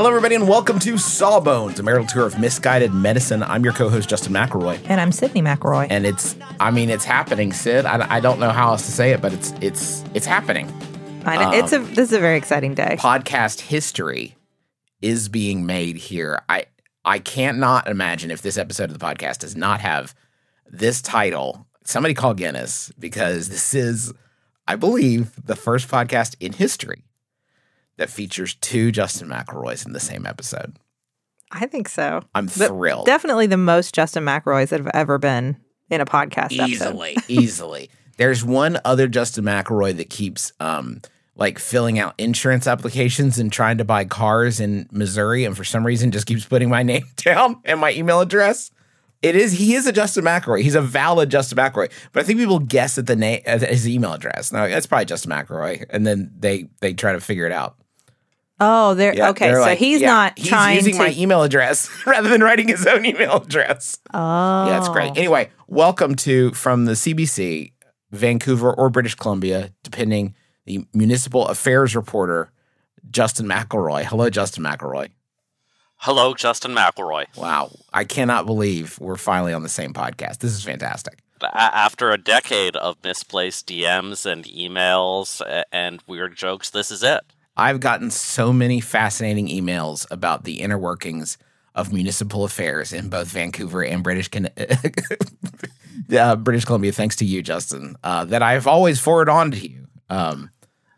Hello, everybody, and welcome to Sawbones, a marital tour of misguided medicine. I'm your co-host Justin McElroy, And I'm Sydney McElroy. and it's, I mean, it's happening, Sid. I, I don't know how else to say it, but it's, it's, it's happening. I know, it's a um, this is a very exciting day. Podcast history is being made here. I, I can't not imagine if this episode of the podcast does not have this title. Somebody call Guinness because this is, I believe, the first podcast in history that features two Justin McElroys in the same episode. I think so. I'm The- thrilled. Definitely the most Justin McElroys that have ever been in a podcast episode. easily, easily. There's one other Justin McElroy that keeps um like filling out insurance applications and trying to buy cars in Missouri, and for some reason just keeps putting my name down and my email address. It is he is a Justin McElroy. He's a valid Justin McElroy, but I think people guess at the name at his email address. No, that's probably Justin McElroy, and then they they try to figure it out. Oh, there. Yeah, okay, so like, he's yeah, not he's trying using to. my email address rather than writing his own email address. oh, Yeah, it's great. Oh. Anyway, welcome to from the CBC, Vancouver or British Columbia, depending the municipal affairs reporter, Justin McElroy. Hello, Justin McElroy. Hello, Justin McElroy. Wow, I cannot believe we're finally on the same podcast. This is fantastic. After a decade of misplaced DMs and emails and weird jokes, this is it. I've gotten so many fascinating emails about the inner workings of municipal affairs in both Vancouver and British uh, British Columbia, thanks to you, Justin, uh, that I've always forwarded on to you. Um,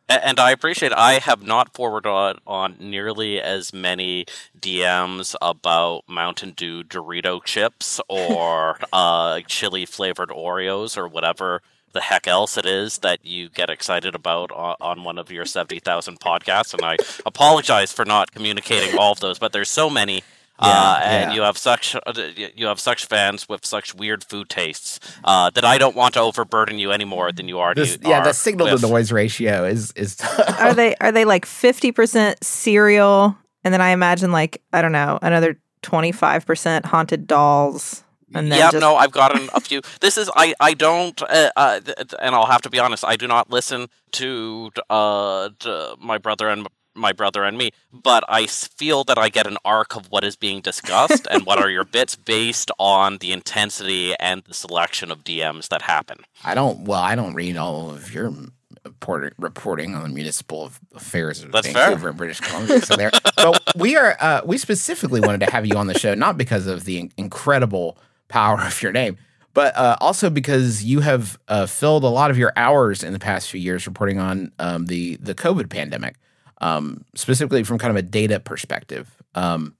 And I appreciate I have not forwarded on, on nearly as many DMs about Mountain Dew Dorito chips or uh, chili flavored Oreos or whatever the heck else it is that you get excited about on, on one of your 70,000 podcasts. And I apologize for not communicating all of those, but there's so many. uh, and yeah. you have such uh, you have such fans with such weird food tastes uh, that I don't want to overburden you any more than you already this, yeah, are the signal with. to noise ratio is is Are they are they like fifty percent cereal, and then I imagine like I don't know another twenty five percent haunted dolls, and then yeah, just, no, I've gotten a few. This is I I don't, uh, uh, th- th- and I'll have to be honest. I do not listen to uh to my brother and my brother and me, but I feel that I get an arc of what is being discussed and what are your bits based on the intensity and the selection of DMs that happen. I don't. Well, I don't read all of your report, reporting on the municipal affairs of That's Vancouver fair. and British Columbia. So there, but we are. Uh, we specifically wanted to have you on the show, not because of the in- incredible power of your name, but uh, also because you have uh, filled a lot of your hours in the past few years reporting on um, the the COVID pandemic, um, specifically from kind of a data perspective. Um,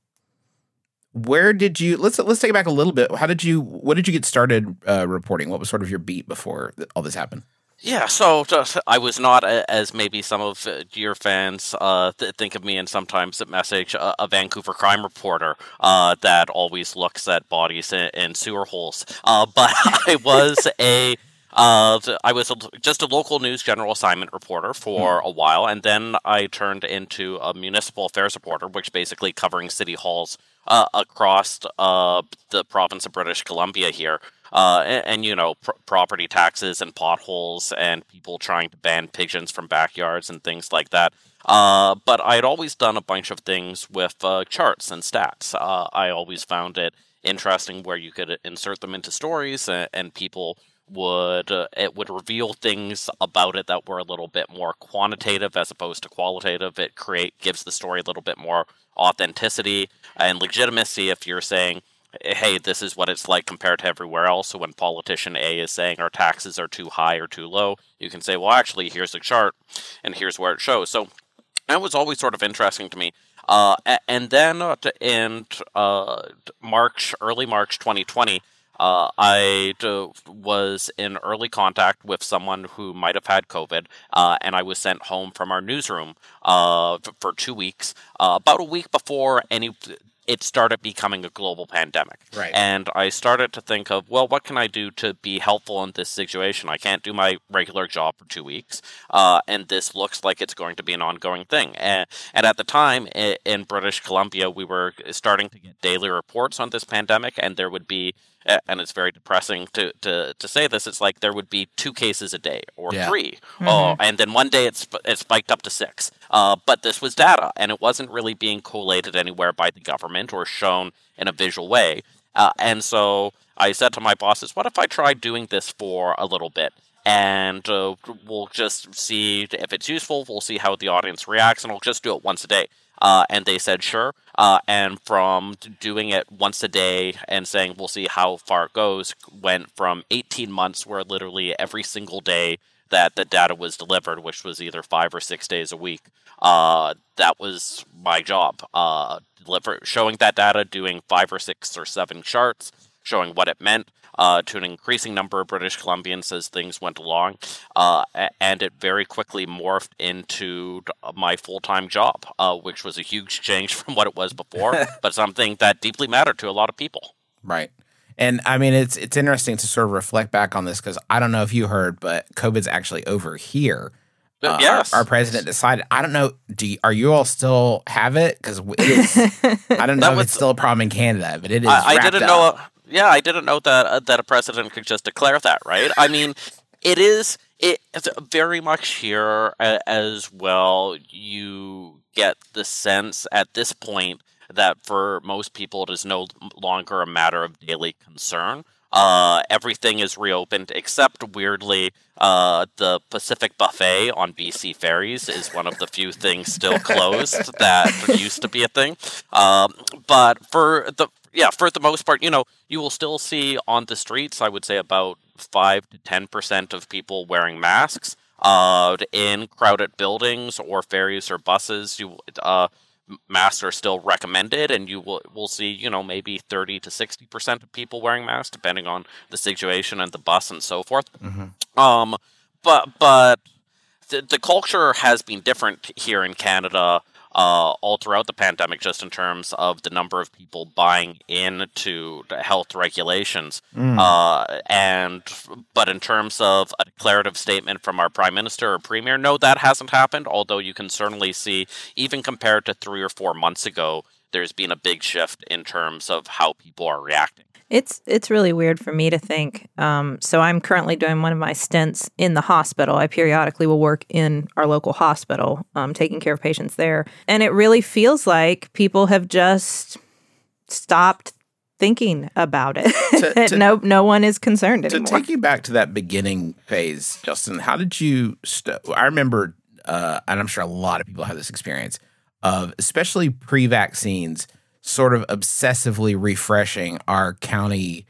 where did you let's let's take it back a little bit. How did you what did you get started uh, reporting? What was sort of your beat before all this happened? Yeah, so just, I was not as maybe some of uh, your fans uh, th- think of me, and sometimes that message uh, a Vancouver crime reporter uh, that always looks at bodies in, in sewer holes. Uh, but I was a uh, I was a, just a local news general assignment reporter for a while, and then I turned into a municipal affairs reporter, which basically covering city halls uh, across uh, the province of British Columbia here uh, and, and you know pr- property taxes and potholes and people trying to ban pigeons from backyards and things like that. Uh, but I had always done a bunch of things with uh, charts and stats. Uh, I always found it interesting where you could insert them into stories and, and people would uh, it would reveal things about it that were a little bit more quantitative as opposed to qualitative. It create gives the story a little bit more authenticity and legitimacy if you're saying hey, this is what it's like compared to everywhere else. So when politician A is saying our taxes are too high or too low, you can say, well, actually, here's a chart and here's where it shows. So that was always sort of interesting to me. Uh, and then uh, in uh, March, early March 2020, uh, I was in early contact with someone who might have had COVID, uh, and I was sent home from our newsroom uh, for two weeks. About a week before any it started becoming a global pandemic. Right. And I started to think of, well, what can I do to be helpful in this situation? I can't do my regular job for two weeks, uh, and this looks like it's going to be an ongoing thing. And, and at the time in British Columbia, we were starting to get daily reports on this pandemic, and there would be and it's very depressing to, to, to say this. It's like there would be two cases a day or Yeah. 3 Mm-hmm. Oh, and then one day it's it spiked up to six. Uh, but this was data, and it wasn't really being collated anywhere by the government or shown in a visual way. Uh, and so I said to my bosses, "What if I tried doing this for a little bit?" And uh, we'll just see if it's useful. We'll see how the audience reacts, and we'll just do it once a day. Uh, and they said sure. Uh, and from doing it once a day and saying we'll see how far it goes, went from 18 months where literally every single day that the data was delivered, which was either five or six days a week. Uh, that was my job. Uh, deliver, showing that data, doing five or six or seven charts, showing what it meant uh, to an increasing number of British Columbians as things went along. Uh, and it very quickly morphed into my full time job, uh, which was a huge change from what it was before, but something that deeply mattered to a lot of people. Right. And I mean, it's it's interesting to sort of reflect back on this because I don't know if you heard, but COVID's actually over here. Uh, yes. our, president decided. I don't know. Do you, are you all still have it? Because. I don't know if was- it's still a problem in Canada, but it is. I, I didn't up. know. Yeah, I didn't know that uh, that a president could just declare that, right? I mean, it is it, very much here uh, as well. You get the sense at this point that for most people it is no longer a matter of daily concern. Uh, everything is reopened except weirdly uh, the Pacific Buffet on BC ferries is one of the few things still closed that used to be a thing. Um, but for the yeah, for the most part, you know, you will still see on the streets. I would say about five to ten percent of people wearing masks. Uh, in crowded buildings or ferries or buses, you uh, masks are still recommended, and you will will see, you know, maybe thirty to sixty percent of people wearing masks, depending on the situation and the bus and so forth. Um, but but the, the culture has been different here in Canada uh, all throughout the pandemic, just in terms of the number of people buying into the health regulations. Uh, and but in terms of a declarative statement from our prime minister or premier, no, that hasn't happened. Although you can certainly see, even compared to three or four months ago, there's been a big shift in terms of how people are reacting. It's it's really weird for me to think. Um, so I'm currently doing one of my stints in the hospital. I periodically will work in our local hospital, um, taking care of patients there, and it really feels like people have just stopped thinking about it. To- to- no, no one is concerned to take you back to that beginning phase, Justin, how did you? St- I remember, uh, and I'm sure a lot of people have this experience of, especially pre-vaccines, sort of obsessively refreshing our county,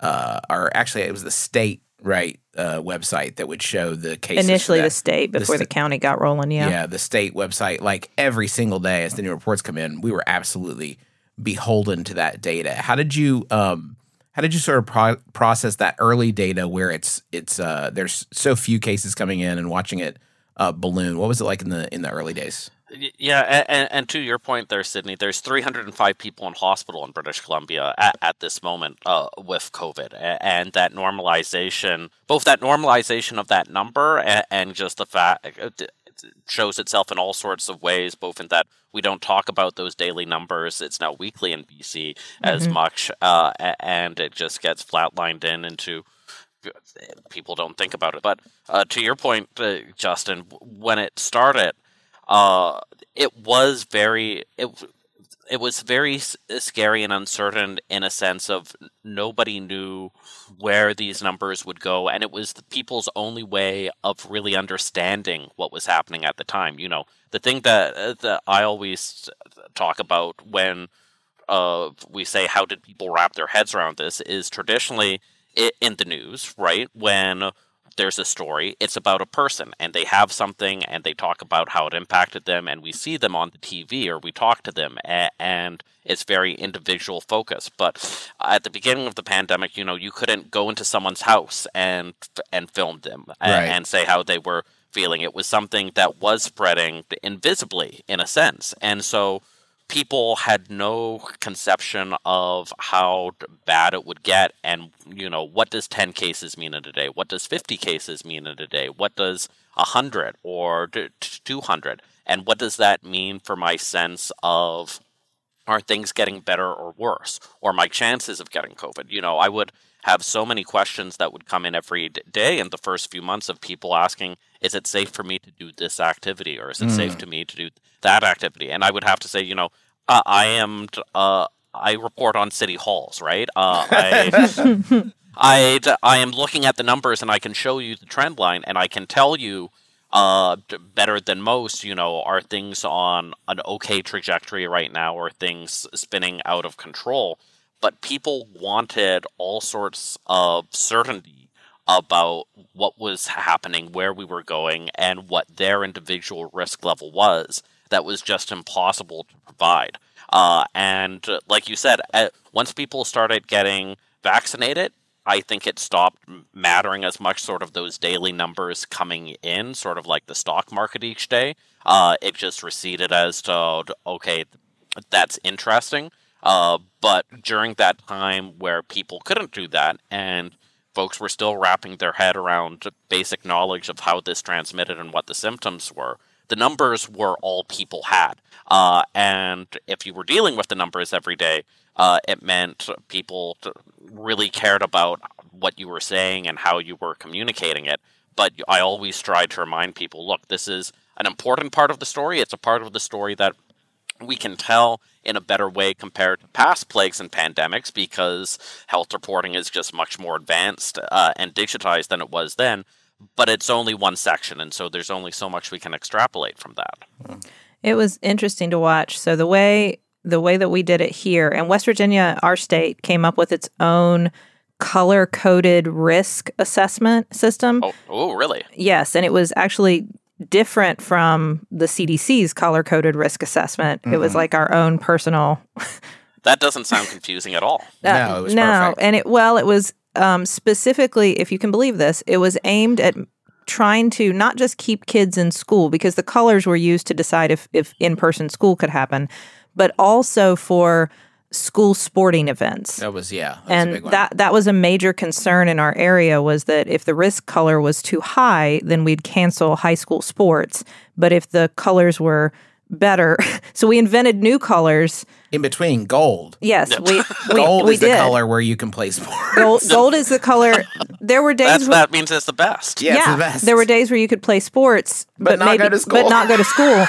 uh, or actually it was the state right uh, website that would show the cases. Initially, the state the before the, sta- county got rolling. Yeah. yeah, the state website, like every single day as the new reports come in, we were absolutely beholden to that data. How did you um how did you sort of pro- process that early data where it's it's uh there's so few cases coming in and watching it uh balloon? What was it like in the in the early days? Yeah, and, and to your point there, Sydney, there's 305 people in hospital in British Columbia at, at this moment uh, with COVID, and that normalization, both that normalization of that number and, and just the fact it shows itself in all sorts of ways, both in that we don't talk about those daily numbers; it's now weekly in BC as much, uh, and it just gets flatlined in into people don't think about it. But uh, to your point, uh, Justin, when it started, uh, it was very. It, it was very scary and uncertain in a sense of nobody knew where these numbers would go and it was the people's only way of really understanding what was happening at the time you know the thing that that I always talk about when uh, we say how did people wrap their heads around this is traditionally in the news right when there's a story it's about a person and they have something and they talk about how it impacted them and we see them on the tv or we talk to them and it's very individual focused. But at the beginning of the pandemic you know you couldn't go into someone's house and and film them Right. and say how they were feeling. It was something that was spreading invisibly in a sense. And so people had no conception of how bad it would get and you know what does 10 cases mean in a day? What does 50 cases mean in a day? What does 100 or 200 and what does that mean for my sense of are things getting better or worse? Or my chances of getting covid? You know i would have so many questions that would come in every day in the first few months of people asking is it safe for me to do this activity or is it safe mm. to me to do that activity and i would have to say you know uh, i am uh, i report on city halls right uh, I, I, I am looking at the numbers and i can show you the trend line and i can tell you uh, better than most, you know, are things on an okay trajectory right now or things spinning out of control? But people wanted all sorts of certainty about what was happening, where we were going, and what their individual risk level was. That was just impossible to provide. Uh, and uh, like you said, once people started getting vaccinated, I think it stopped mattering as much, sort of those daily numbers coming in, sort of like the stock market each day. Uh, it just receded as to, okay, that's interesting. Uh, but during that time where people couldn't do that and folks were still wrapping their head around basic knowledge of how this transmitted and what the symptoms were, the numbers were all people had. Uh, and if you were dealing with the numbers every day, uh, it meant people really cared about what you were saying and how you were communicating it. But I always tried to remind people look, this is an important part of the story. It's a part of the story that we can tell in a better way compared to past plagues and pandemics because health reporting is just much more advanced uh, and digitized than it was then. But it's only one section, and so there's only so much we can extrapolate from that. It was interesting to watch. So the way the way that we did it here and West Virginia, our state came up with its own color coded risk assessment system. Oh, oh really? Yes, and it was actually different from the CDC's color coded risk assessment. It was mm-hmm. like our own personal That doesn't sound confusing at all. Uh, no, it was no, perfect. and it well, it was um, specifically, if you can believe this, it was aimed at trying to not just keep kids in school because the colors were used to decide if if in person school could happen, but also for school sporting events. That was yeah. That was a big and one. that that was a major concern in our area was that if the risk color was too high, then we'd cancel high school sports. But if the colors were better, so we invented new colors. in between gold. Yes, we we, gold we is the did. color where you can play sports. Gold, gold is the color. There were days. That's, where, that means it's the best. Yeah, it's the best. there were days where you could play sports, but, But not maybe, go to school. but not go to school.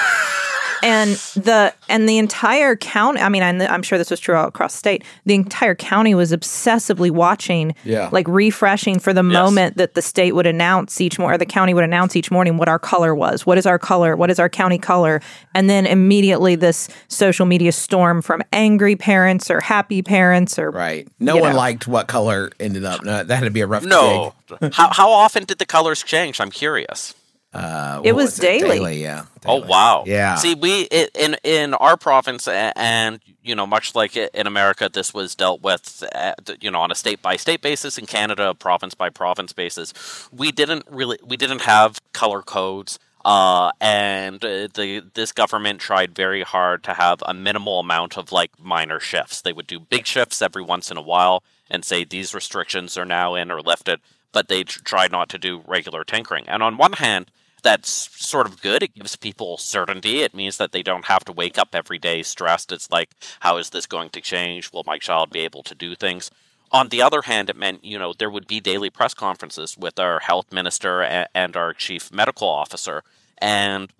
And the and the entire county. I mean, I'm, I'm sure this was true all across the state. The entire county was obsessively watching, Yeah. like refreshing for the moment that the state would announce each morning, or the county would announce each morning what our color was. What is our color? What is our county color? And then immediately this social media storm from angry parents or happy parents or Right. No one know. liked what color ended up. No, that had to be a rough No. gig. how, how often did the colors change? I'm curious. Uh, It what was daily. yeah. Oh wow! Yeah. See, we i- in in our province, and you know, much like in America, this was dealt with, uh, you know, on a state by state basis. In Canada, province by province basis. We didn't really, we didn't have color codes. Uh, and uh, the this government tried very hard to have a minimal amount of like minor shifts. They would do big shifts every once in a while and say these restrictions are now in or lifted, but they tr- tried not to do regular tinkering. And on one hand, that's sort of good. It gives people certainty. It means that they don't have to wake up every day stressed. It's like, how is this going to change? Will my child be able to do things? On the other hand, it meant, you know, there would be daily press conferences with our health minister and, our chief medical officer. And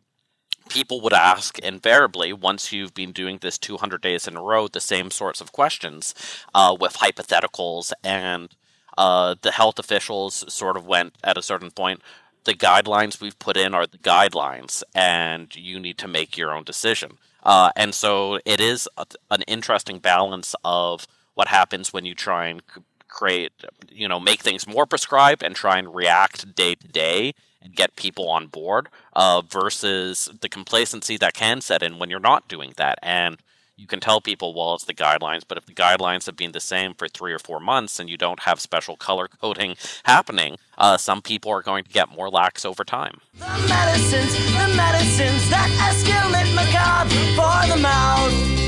people would ask invariably once you've been doing this 200 days in a row the same sorts of questions uh, with hypotheticals and uh, the health officials sort of went at a certain point the guidelines we've put in are the guidelines and you need to make your own decision uh, and so it is a, an interesting balance of what happens when you try and create you know make things more prescribed and try and react day to day and get people on board uh, versus the complacency that can set in when you're not doing that. And you can tell people, well, it's the guidelines, but if the guidelines have been the same for three or four months and you don't have special color coding happening, uh, some people are going to get more lax over time. The medicines, the medicines that escalate macabre for the mouth.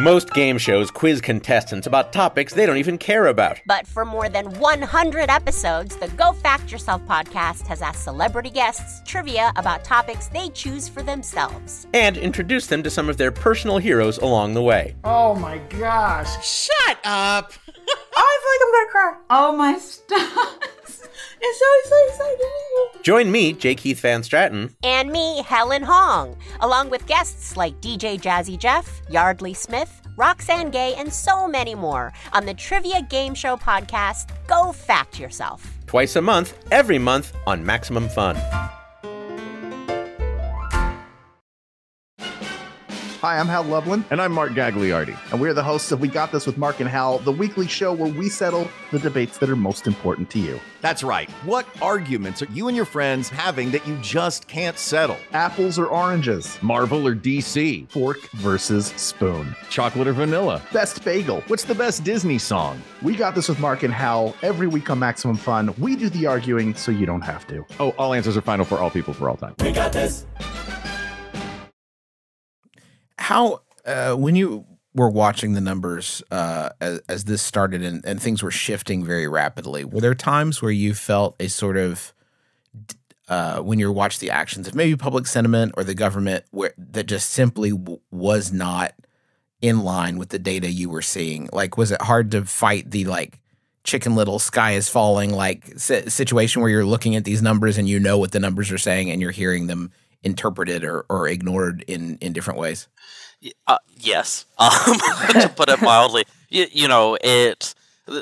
Most game shows quiz contestants about topics they don't even care about. But for more than 100 episodes, the Go Fact Yourself podcast has asked celebrity guests trivia about topics they choose for themselves. And introduced them to some of their personal heroes along the way. Oh my gosh. Shut up! Oh, I feel like I'm gonna cry. Oh my stars. It's so, so exciting. Join me, J. Keith van Straaten, And me, Helen Hong, along with guests like DJ Jazzy Jeff, Yardley Smith, Roxane Gay, and so many more on the Trivia Game Show podcast, Go Fact Yourself. twice a month, every month on Maximum Fun. Hi, I'm Hal Lublin. And I'm Mark Gagliardi. And we're the hosts of We Got This with Mark and Hal, the weekly show where we settle the debates that are most important to you. That's right. What arguments are you and your friends having that you just can't settle? Apples or oranges? Marvel or DC? Fork versus spoon? Chocolate or vanilla? Best bagel? What's the best Disney song? We Got This with Mark and Hal. Every week on Maximum Fun, we do the arguing so you don't have to. Oh, all answers are final for all people for all time. We got this. How uh, when you were watching the numbers uh, as, as this started and, and things were shifting very rapidly, were there times where you felt a sort of uh, when you watched the actions of maybe public sentiment or the government where that just simply w- was not in line with the data you were seeing? Like, was it hard to fight the like chicken little sky is falling like situation where you're looking at these numbers and you know what the numbers are saying and you're hearing them interpreted or, or ignored in in different ways? Uh, yes, um, to put it mildly. You, you know, it,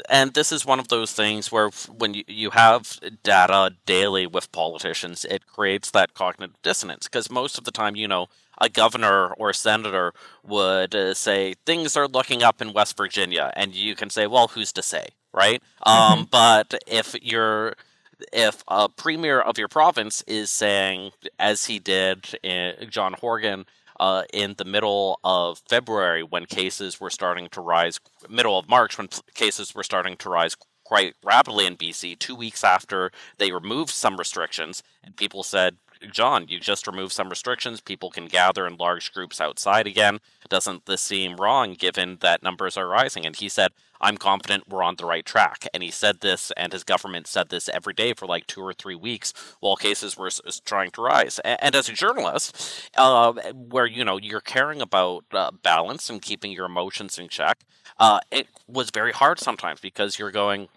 and this is one of those things where when you, you have data daily with politicians, it creates that cognitive dissonance because most of the time, you know, a governor or a senator would uh, say things are looking up in West Virginia, and you can say, well, who's to say, right? Um, but if you're if a premier of your province is saying, as he did in John Horgan, uh, in the middle of February when cases were starting to rise, middle of March when cases were starting to rise quite rapidly in BC, two weeks after they removed some restrictions, and people said, John, you just removed some restrictions. People can gather in large groups outside again. Doesn't this seem wrong given that numbers are rising? And he said, I'm confident we're on the right track. And he said this, and his government said this every day for like two or three weeks while cases were trying to rise. And, and as a journalist, uh, where you know you're caring about uh, balance and keeping your emotions in check, uh, it was very hard sometimes because you're going,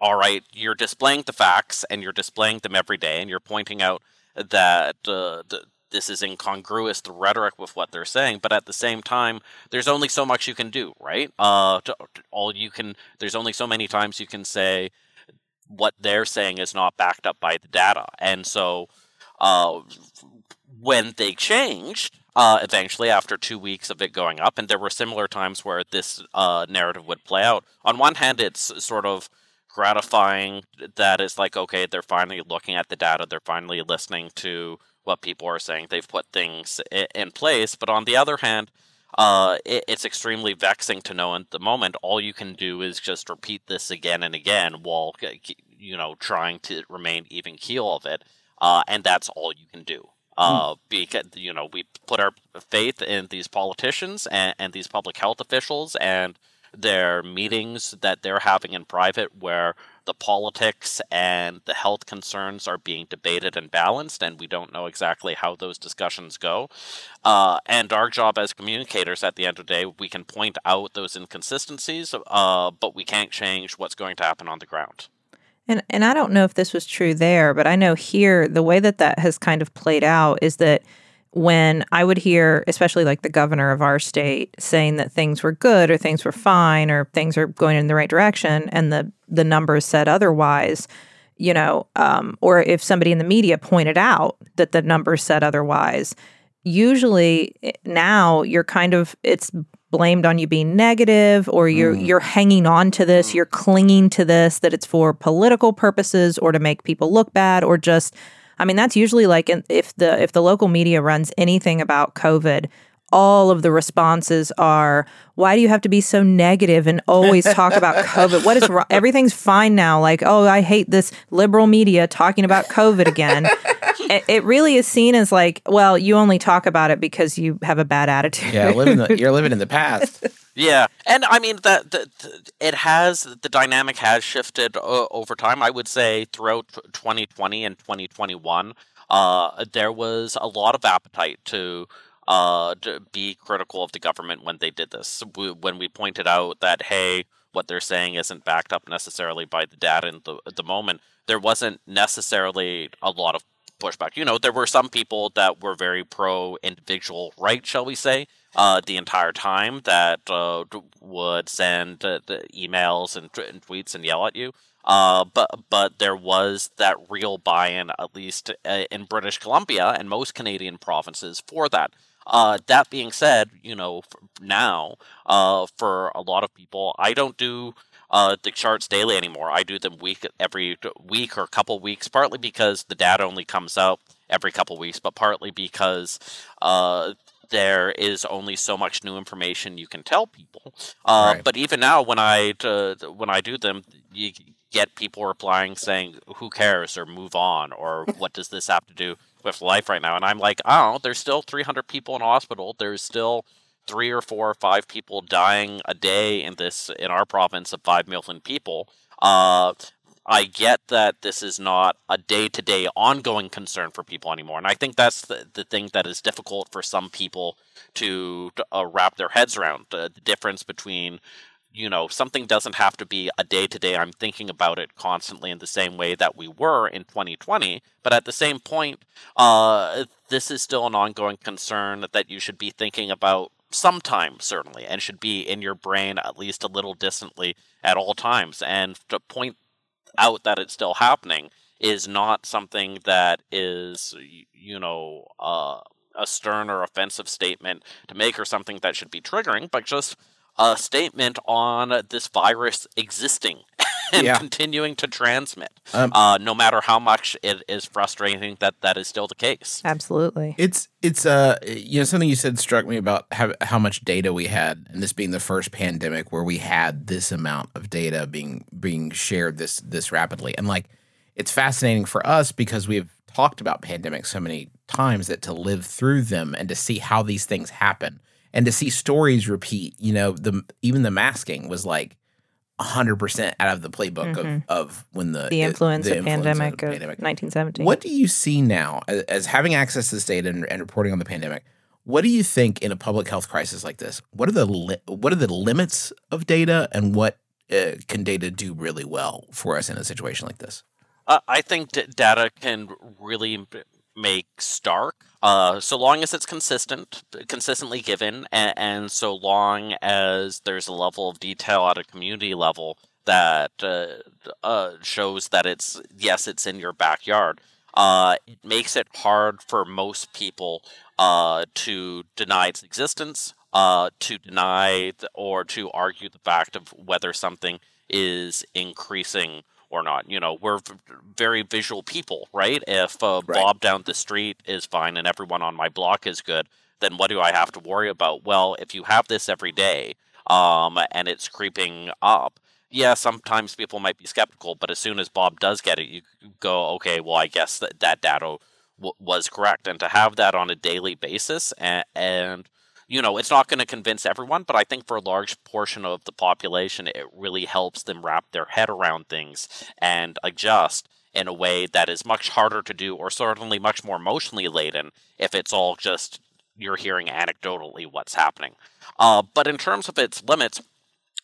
all right, you're displaying the facts and you're displaying them every day, and you're pointing out that uh, this is incongruous the rhetoric with what they're saying but at the same time there's only so much you can do right uh to, to- all you can there's only so many times you can say what they're saying is not backed up by the data and so uh when they changed uh, eventually after two weeks of it going up, and there were similar times where this uh, narrative would play out. On one hand, it's sort of gratifying that it's like, okay, they're finally looking at the data, they're finally listening to what people are saying, they've put things in place. But on the other hand, uh, it, it's extremely vexing to know at the moment all you can do is just repeat this again and again while you know trying to remain even keel of it, uh, and that's all you can do. Uh, because you know we put our faith in these politicians and, and these public health officials and their meetings that they're having in private where the politics and the health concerns are being debated and balanced and we don't know exactly how those discussions go. Uh, and our job as communicators at the end of the day we can point out those inconsistencies uh, but we can't change what's going to happen on the ground. And and I don't know if this was true there, but I know here the way that that has kind of played out is that when I would hear, especially like the governor of our state, saying that things were good or things were fine or things are going in the right direction, and the the numbers said otherwise, you know, um, or if somebody in the media pointed out that the numbers said otherwise, usually eh, now you're kind of it's blamed on you being negative or you're you're hanging on to this you're clinging to this that it's for political purposes or to make people look bad or just i mean that's usually like in- if the if the local media runs anything about covid all of the responses are why do you have to be so negative and always talk about covid? What is wrong? Everything's fine now. Like oh i hate this liberal media talking about covid again it, it really is seen as like well you only talk about it because you have a bad attitude Yeah, living the, you're living in the past. Yeah, and I mean that the, the, it has the dynamic has shifted uh, over time. I would say throughout 2020 and 2021, uh, there was a lot of appetite to uh, to be critical of the government when they did this. We, when we pointed out that hey, what they're saying isn't backed up necessarily by the data in the at the moment, there wasn't necessarily a lot of pushback. You know, there were some people that were very pro individual right, shall we say, uh, the entire time that uh, would send uh, the emails and, and tweets and yell at you. Uh, but but there was that real buy-in, at least uh, in British Columbia and most Canadian provinces, for that. Uh, that being said, you know, now uh, for a lot of people, I don't do uh, the charts daily anymore. I do them week every week or a couple weeks, partly because the data only comes out every couple weeks, but partly because uh, there is only so much new information you can tell people. Uh, Right. But even now, when I uh, when I do them, you get people replying saying, "Who cares?" or "Move on," or "What does this have to do with life right now?" And I'm like, "Oh, there's still 300 people in hospital. There's still." Three or four or five people dying a day in this in our province of five million people. Uh, I get that this is not a day to day ongoing concern for people anymore. And I think that's the, the thing that is difficult for some people to, to, uh, wrap their heads around the, the difference between, you know, something doesn't have to be a day to day. I'm thinking about it constantly in the same way that we were in 2020. But at the same point, uh, this is still an ongoing concern that you should be thinking about sometime, certainly, and should be in your brain at least a little distantly at all times. And to point out that it's still happening is not something that is, you know, uh, a stern or offensive statement to make or something that should be triggering, but just a statement on this virus existing and Yeah. continuing to transmit, Um, uh, no matter how much it is frustrating that that is still the case. Absolutely. It's it's uh you know something you said struck me about how how much data we had and this being the first pandemic where we had this amount of data being being shared this this rapidly and like it's fascinating for us because we've talked about pandemics so many times that to live through them and to see how these things happen and to see stories repeat you know the even the masking was like 100% out of the playbook Mhm. of, of when the the influenza the influenza pandemic of pandemic 1917. what do you see now as, as having access to this data and, and reporting on the pandemic? What do you think in a public health crisis like this? What are the li- what are the limits of data, and what uh, can data do really well for us in a situation like this? Uh, I think d- data can really make stark, uh, so long as it's consistent, consistently given, and, and so long as there's a level of detail at a community level that uh, uh, shows that it's yes, it's in your backyard. Uh, it makes it hard for most people uh, to deny its existence, to deny th- or to argue the fact of whether something is increasing or not. You know, we're v- very visual people, right? If uh, Right. Bob down the street is fine and everyone on my block is good, then what do I have to worry about? Well, if you have this every day um, and it's creeping up, yeah, sometimes people might be skeptical, but as soon as Bob does get it, you go, okay, well, I guess that that data w- was correct. And to have that on a daily basis and, and you know, it's not going to convince everyone, but I think for a large portion of the population, it really helps them wrap their head around things and adjust in a way that is much harder to do, or certainly much more emotionally laden if it's all just you're hearing anecdotally what's happening. Uh, but in terms of its limits,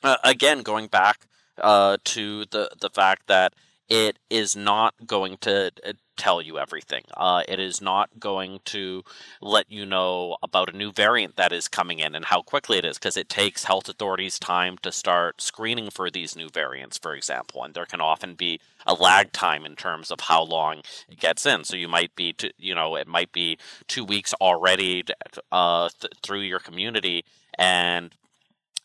uh, again, going back uh, to the the fact that it is not going to uh, tell you everything. Uh, it is not going to let you know about a new variant that is coming in and how quickly it is, because it takes health authorities time to start screening for these new variants, for example, and there can often be a lag time in terms of how long it gets in. So you might be, to, you know, it might be two weeks already uh, th- through your community, and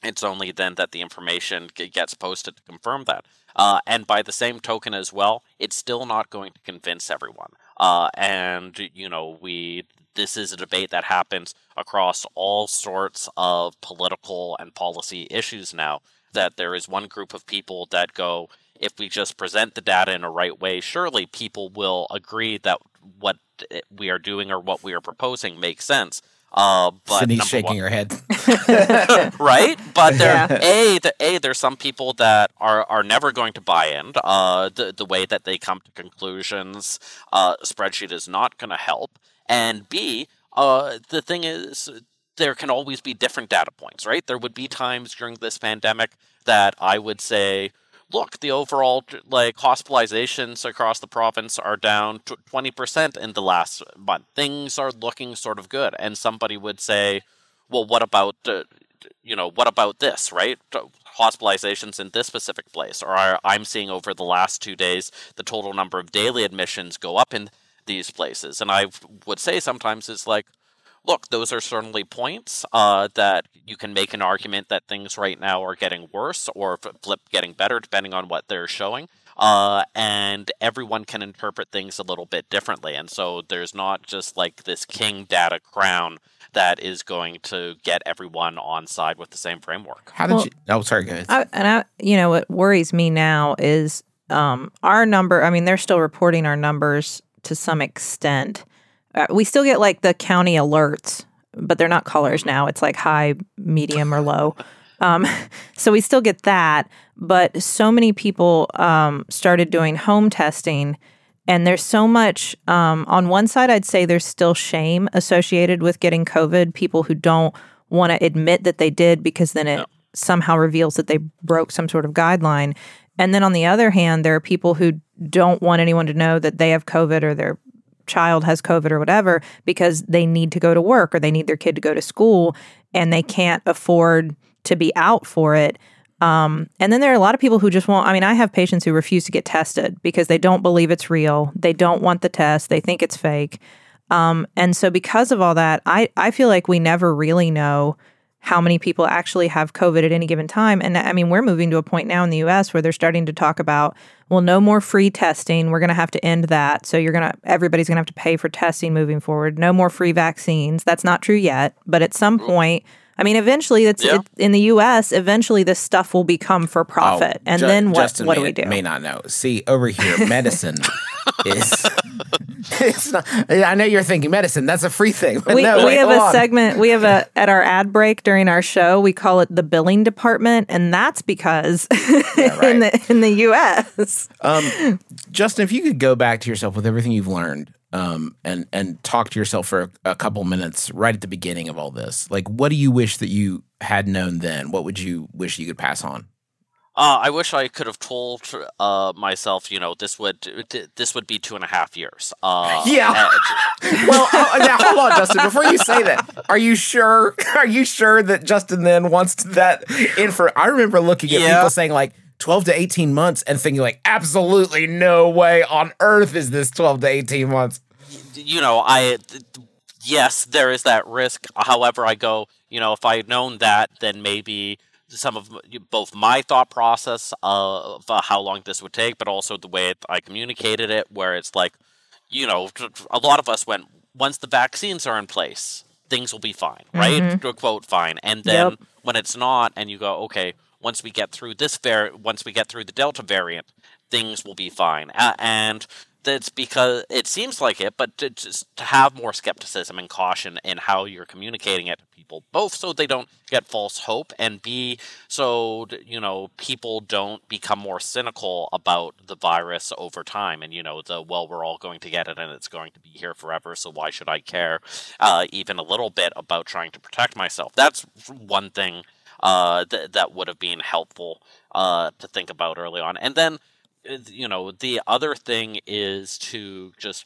it's only then that the information gets posted to confirm that. Uh, and by the same token as well, it's still not going to convince everyone. Uh, and you know, we this is a debate that happens across all sorts of political and policy issues now. That there is one group of people that go, if we just present the data in a right way, surely people will agree that what we are doing or what we are proposing makes sense. Uh, but Sydney's shaking one- her head. right? But there, Yeah. a, the, a, there's some people that are, are never going to buy in. Uh, the the way that they come to conclusions, uh, spreadsheet is not going to help. And b, uh, the thing is, there can always be different data points, right? There would be times during this pandemic that I would say. Look, the overall like hospitalizations across the province are down twenty percent in the last month. Things are looking sort of good, and somebody would say, well, what about uh, you know what about this right hospitalizations in this specific place or i'm seeing over the last two days the total number of daily admissions go up in these places and i would say sometimes it's like look, those are certainly points uh, that you can make an argument that things right now are getting worse or flip getting better, depending on what they're showing. Uh, and everyone can interpret things a little bit differently. And so there's not just like this king data crown that is going to get everyone on side with the same framework. How did Well, you? Oh, sorry, go ahead. I, and I, you know, what worries me now is um, our number. I mean, they're still reporting our numbers to some extent. Uh, we still get like the county alerts, but they're not colors now. It's like high, medium, or low. Um, so we still get that, but so many people um, started doing home testing. And there's so much um, on one side, I'd say there's still shame associated with getting COVID. People who don't want to admit that they did because then it somehow reveals that they broke some sort of guideline. And then on the other hand, there are people who don't want anyone to know that they have COVID or their child has COVID or whatever because they need to go to work or they need their kid to go to school and they can't afford to be out for it. Um, and then there are a lot of people who just won't. I mean, I have patients who refuse to get tested because they don't believe it's real. They don't want the test. They think it's fake. Um, and so, because of all that, I, I feel like we never really know how many people actually have COVID at any given time. And I mean, we're moving to a point now in the US where they're starting to talk about, well, no more free testing. We're going to have to end that. So you're going to, everybody's going to have to pay for testing moving forward. No more free vaccines. That's not true yet. But at some mm-hmm. point, I mean, eventually, that's Yeah. it, in the U.S. Eventually, this stuff will become for oh, profit, Oh, and Ju- then what? Justin what may, do we do? May not know. See over here, medicine is. It's not. I know you're thinking medicine. That's a free thing. We, no, we wait, have a on. segment we have a at our ad break during our show we call it the billing department and that's because in the in the US Um, Justin, if you could go back to yourself with everything you've learned, um, and and talk to yourself for a, a couple minutes right at the beginning of all this, like what do you wish that you had known then? What would you wish you could pass on? Uh, I wish I could have told uh, myself, you know, this would this would be two and a half years. Uh, Yeah. and- Well, oh, now hold on, Justin. Before you say that, are you sure? Are you sure that Justin then wants that in for? I remember looking at Yeah. people saying like. 12 to 18 months and thinking like absolutely no way on earth is this 12 to 18 months you know, I th- th- yes, there is that risk. However, I go, you know, if I had known that, then maybe some of both my thought process of uh, how long this would take, but also the way I communicated it, where it's like, you know, a lot of us went once the vaccines are in place, things will be fine, right? To quote, fine, and then Yep. when it's not, and you go, okay, once we get through this var, once we get through the Delta variant, things will be fine, uh, and that's because it seems like it, but to just to have more skepticism and caution in how you're communicating it to people, both so they don't get false hope, and b so you know people don't become more cynical about the virus over time, and you know the well we're all going to get it and it's going to be here forever, so why should I care uh, even a little bit about trying to protect myself? That's one thing uh, th- that would have been helpful uh, to think about early on, and then you know the other thing is to just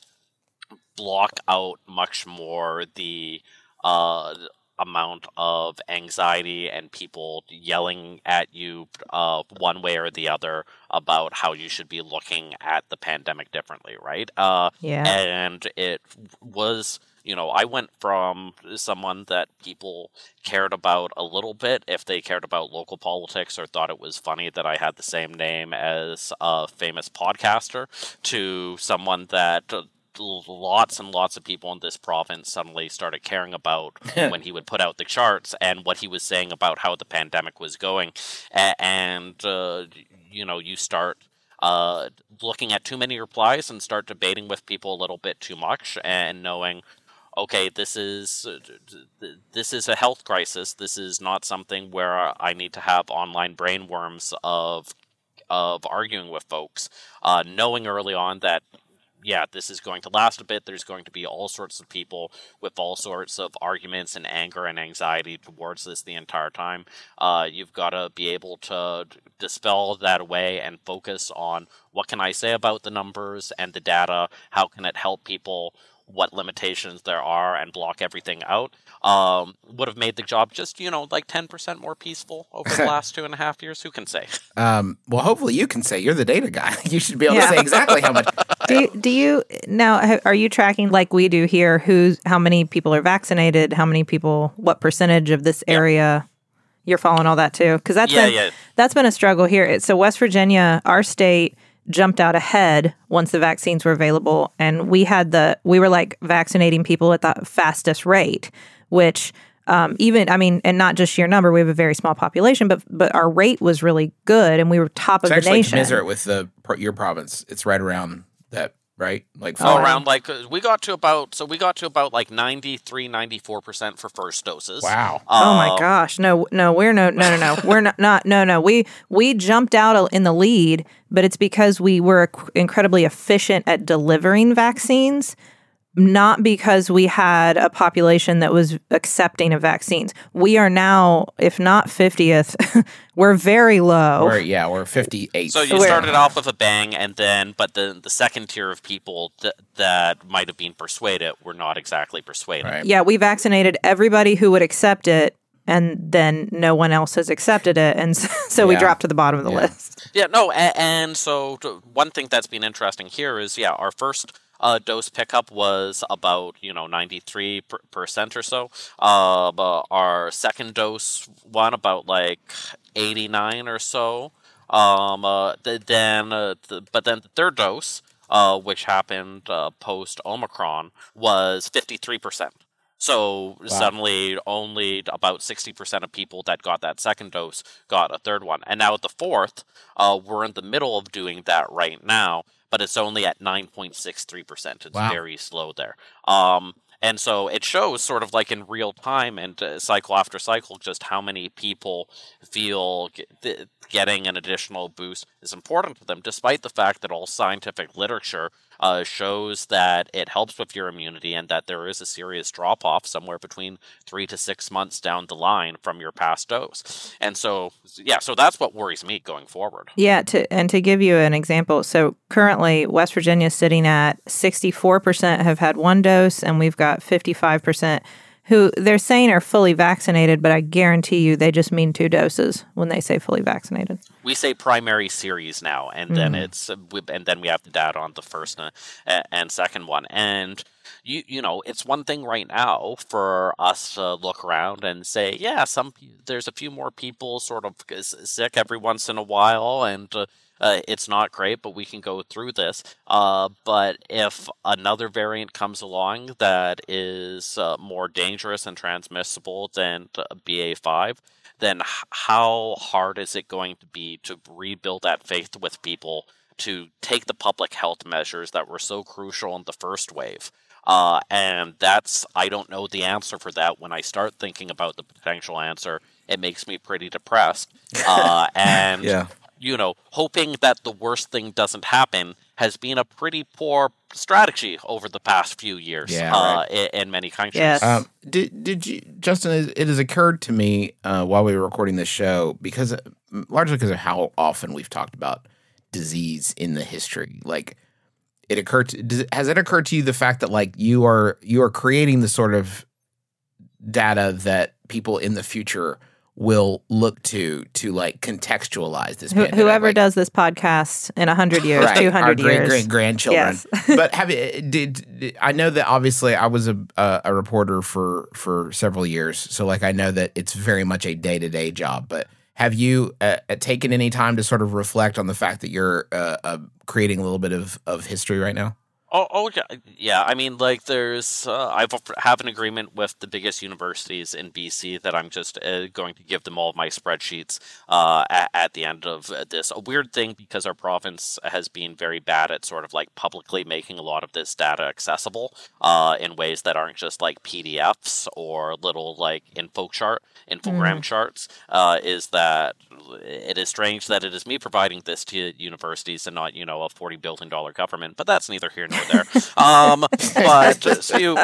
block out much more the uh, amount of anxiety and people yelling at you uh, one way or the other about how you should be looking at the pandemic differently, right? Uh, Yeah. And it was, you know, I went from someone that people cared about a little bit if they cared about local politics or thought it was funny that I had the same name as a famous podcaster to someone that lots and lots of people in this province suddenly started caring about when he would put out the charts and what he was saying about how the pandemic was going. And uh, you know you start uh, looking at too many replies and start debating with people a little bit too much and knowing okay this is uh, this is a health crisis this is not something where i need to have online brain worms of of arguing with folks uh, knowing early on that yeah, this is going to last a bit. There's going to be all sorts of people with all sorts of arguments and anger and anxiety towards this the entire time. Uh, you've got to be able to dispel that away and focus on what can I say about the numbers and the data? How can it help people what limitations there are and block everything out um, would have made the job just you know like 10% more peaceful over the last two and a half years who can say Um, well, hopefully you can say you're the data guy. You should be able Yeah. to say exactly how much. do you, do you now are you tracking like we do here who's how many people are vaccinated how many people what percentage of this area you're following all that too because that's Yeah, been yeah. that's been a struggle here so west virginia our state jumped out ahead once the vaccines were available and we had the we were like vaccinating people at the fastest rate which um, even I mean, and not just sheer number. We have a very small population, but but our rate was really good, and we were top It's of the actually nation. commensurate with the your province. It's right around that, right? Like Oh, four- around like we got to about so we got to about like 93 94% for first doses Wow. Oh my Um, gosh. No, no, we're no, no, no, no. We're not, not, no, no. We, we jumped out in the lead, but it's because we were incredibly efficient at delivering vaccines, not because we had a population that was accepting of vaccines. We are now, if not 50th, we're very low. We're, yeah, we're 58. So you Where- started off with a bang, and then, but the the second tier of people th- that might have been persuaded were not exactly persuaded. Right. Yeah, we vaccinated everybody who would accept it. And then no one else has accepted it. And so, so we Yeah. dropped to the bottom of the Yeah. list. Yeah, no, and, and so one thing that's been interesting here is, yeah, our first uh, dose pickup was about you know ninety three percent or so. Uh, but our second dose one about like eighty nine or so. Um, uh, th- then, uh, th- but then the third dose, uh, which happened uh, post Omicron, was fifty three percent. So suddenly, only about 60% of people that got that second dose got a third one. And now at the fourth, uh, we're in the middle of doing that right now, but it's only at 9.63%. It's Wow. very slow there. Um, and so it shows sort of like in real time and uh, cycle after cycle just how many people feel getting an additional boost is important to them, despite the fact that all scientific literature uh, shows that it helps with your immunity and that there is a serious drop off somewhere between three to six months down the line from your past dose. And so, yeah, so that's what worries me going forward. Yeah, to and to give you an example, so currently West Virginia is sitting at 64% have had one dose and we've got 55% who they're saying are fully vaccinated, but I guarantee you they just mean two doses when they say fully vaccinated. we say primary series now, and then it's uh, and then we have the data on the first and, and second one, and you you know it's one thing right now for us to look around and say, yeah, some there's a few more people sort of sick every once in a while, and. Uh, uh, it's not great, but we can go through this. Uh, but if another variant comes along that is uh, more dangerous and transmissible than uh, BA5, then how hard is it going to be to rebuild that faith with people to take the public health measures that were so crucial in the first wave? Uh, and that's, I don't know the answer for that. When I start thinking about the potential answer, it makes me pretty depressed. Uh, and, Yeah. You know, hoping that the worst thing doesn't happen has been a pretty poor strategy over the past few years Yeah, uh, right. in, in many countries. Yes. Um, did did you, Justin? It it has occurred to me uh, while we were recording this show because largely because of how often we've talked about disease in the history. Like it occurred. To, does, has it occurred to you the fact that like you are you are creating the sort of data that people in the future will look to to like contextualize this. Pandemic? whoever Like, does this podcast in 100 years, Right, 200 years. great great grandchildren. Yes. but have did, did- I know that obviously I was a, a a reporter for for several years, so like I know that it's very much a day to day job. But have you uh, uh, taken any time to sort of reflect on the fact that you're uh, uh, creating a little bit of of history right now? Oh, oh yeah, yeah. I mean, like, there's uh, I have an agreement with the biggest universities in BC that I'm just uh, going to give them all of my spreadsheets uh, at, at the end of this. A weird thing because our province has been very bad at sort of like publicly making a lot of this data accessible uh, in ways that aren't just like PDFs or little like info chart, infogram charts. Uh, is that it is strange that it is me providing this to universities and not you know a forty billion dollar government, but that's neither here nor there. um, but so you.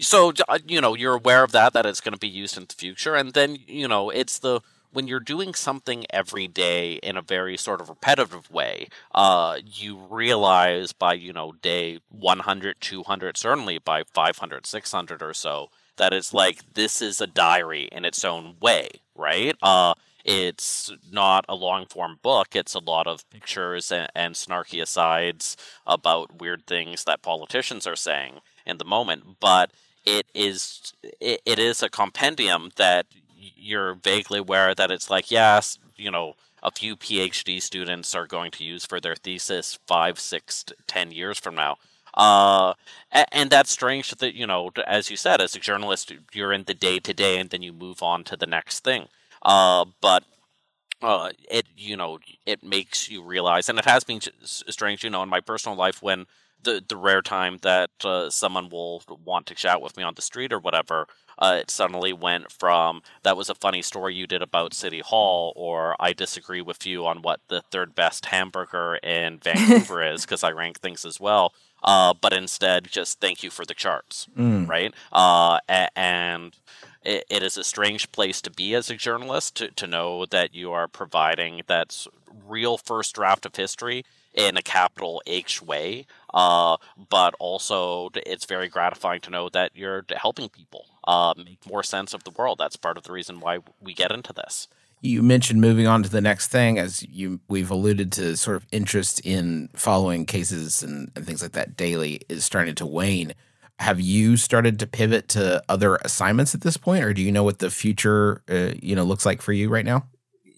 So uh, you know you're aware of that that it's going to be used in the future, and then you know it's the when you're doing something every day in a very sort of repetitive way, uh, you realize by, you know, day 100, 200, certainly by 500, 600 or so, that it's like this is a diary in its own way, right? Uh, it's not a long form book. It's a lot of pictures and, and snarky asides about weird things that politicians are saying in the moment. But it is it, it is a compendium that you're vaguely aware that it's like yes, you know, a few PhD students are going to use for their thesis five, six, ten years from now. Uh, and that's strange that you know, as you said, as a journalist, you're in the day to day, and then you move on to the next thing. Uh, but uh, it you know it makes you realize, and it has been strange, you know, in my personal life when the the rare time that uh, someone will want to chat with me on the street or whatever, uh, it suddenly went from that was a funny story you did about City Hall, or I disagree with you on what the third best hamburger in Vancouver is because I rank things as well. Uh, but instead, just thank you for the charts, Mm. right? Uh, and it, it is a strange place to be as a journalist to, to know that you are providing that real first draft of history in a capital H way. Uh, but also, it's very gratifying to know that you're helping people uh, make more sense of the world. That's part of the reason why we get into this. You mentioned moving on to the next thing, as you we've alluded to, sort of interest in following cases and, and things like that daily is starting to wane. Have you started to pivot to other assignments at this point, or do you know what the future, uh, you know, looks like for you right now?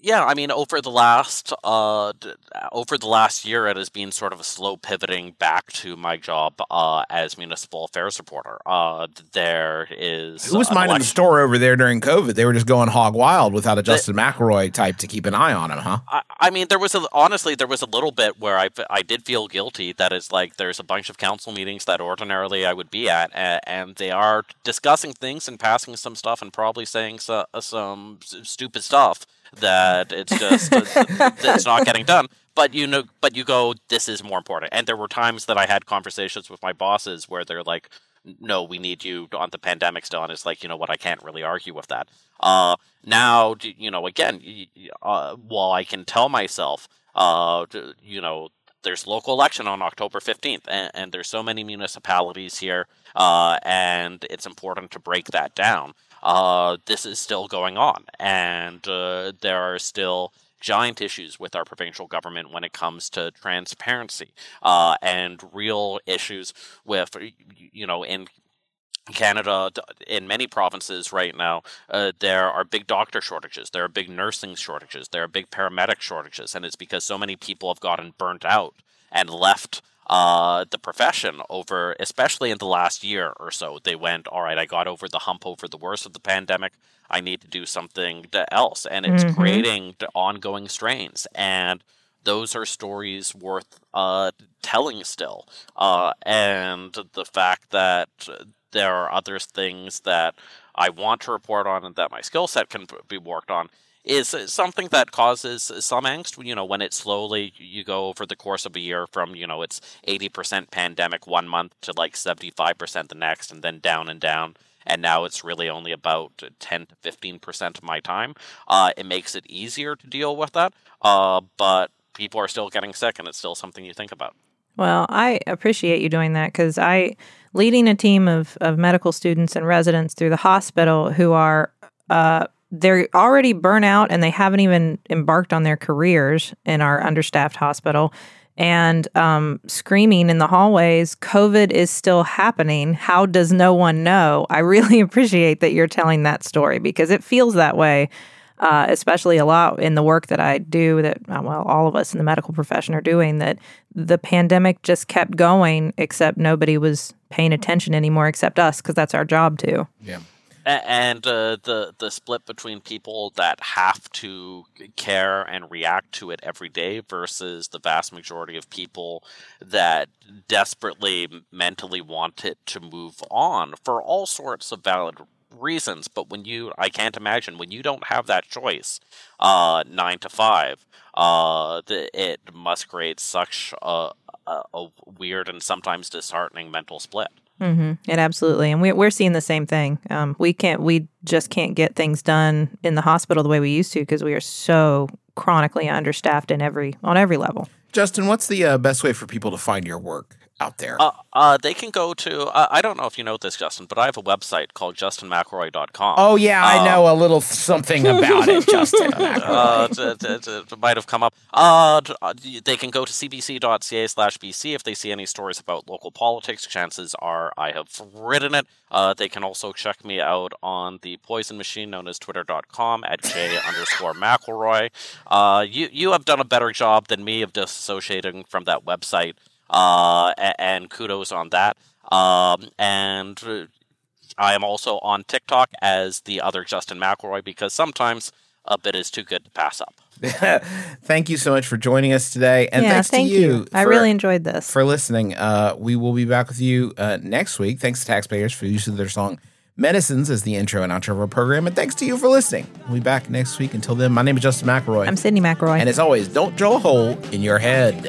Yeah, I mean, over the last uh, d- over the last year, it has been sort of a slow pivoting back to my job uh, as municipal affairs reporter. Uh, there is Who was minding the store over there during COVID? They were just going hog wild without a Justin McElroy type to keep an eye on him, huh? I, I mean, there was a, honestly there was a little bit where I, I did feel guilty that it's like there's a bunch of council meetings that ordinarily I would be at, and, and they are discussing things and passing some stuff and probably saying so, some stupid stuff that it's just it's not getting done. But you know, but you go, this is more important. And there were times that I had conversations with my bosses where they're like, no, we need you on the pandemic still. And it's like, you know what, I can't really argue with that. Uh, now, you know, again, uh, while I can tell myself, uh, you know, there's local election on October 15th, and, and there's so many municipalities here, uh, and it's important to break that down. Uh, this is still going on, and uh, there are still giant issues with our provincial government when it comes to transparency uh, and real issues with, you know, in Canada, in many provinces right now, uh, there are big doctor shortages. There are big nursing shortages. There are big paramedic shortages, and it's because so many people have gotten burnt out and left uh, the profession over, especially in the last year or so. They went, all right, I got over the hump over the worst of the pandemic. I need to do something else, and it's Mhm. creating ongoing strains and those are stories worth uh, telling still. Uh, and the fact that there are other things that I want to report on and that my skill set can be worked on is something that causes some angst. You know, when it slowly you go over the course of a year from you know it's eighty percent pandemic one month to like seventy five percent the next, and then down and down. And now it's really only about ten to fifteen percent of my time. Uh, it makes it easier to deal with that. Uh, but people are still getting sick, and it's still something you think about. Well, I appreciate you doing that because I leading a team of of medical students and residents through the hospital who are uh, they're already burnt out and they haven't even embarked on their careers in our understaffed hospital and um, screaming in the hallways covid is still happening how does no one know i really appreciate that you're telling that story because it feels that way uh, especially a lot in the work that I do, that uh, well, all of us in the medical profession are doing, that the pandemic just kept going, except nobody was paying attention anymore, except us, because that's our job too. Yeah. And uh, the the split between people that have to care and react to it every day versus the vast majority of people that desperately mentally want it to move on for all sorts of valid reasons. But when you i can't imagine when you don't have that choice uh 9 to 5 uh the, it must create such a, a, a weird and sometimes disheartening mental split hmm It absolutely, and we, we're seeing the same thing. Um, we can't, we just can't get things done in the hospital the way we used to because we are so chronically understaffed in every on every level. Justin, what's the uh, best way for people to find your work out there? Uh, uh, they can go to. Uh, I don't know if you know this, Justin, but I have a website called justinmcelroy.com. oh yeah, I uh, know a little something about it, Justin. uh, might have come up. Uh, uh, they can go to cbc.ca slash bc if they see any stories about local politics. Chances are I have written it. Uh, they can also check me out on the poison machine known as twitter.com at j underscore McElroy. Uh, you, you have done a better job than me of disassociating from that website, uh, and kudos on that. Um, and uh, I am also on TikTok as the other Justin McElroy because sometimes a bit is too good to pass up. thank you so much for joining us today, and yeah, thanks thank to you. I for- really enjoyed this. for listening. Uh, we will be back with you uh, next week. Thanks to taxpayers for use of their song Medicines as the intro and outro of our program. And thanks to you for listening. We'll be back next week. Until then, my name is Justin McElroy. I'm Sydnee McElroy. and as always, don't drill a hole in your head.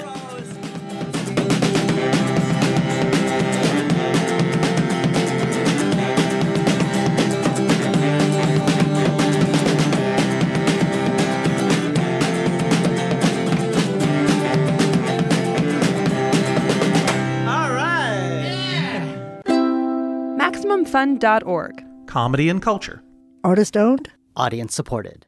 MaximumFun.org. Comedy and culture. Artist owned, audience supported.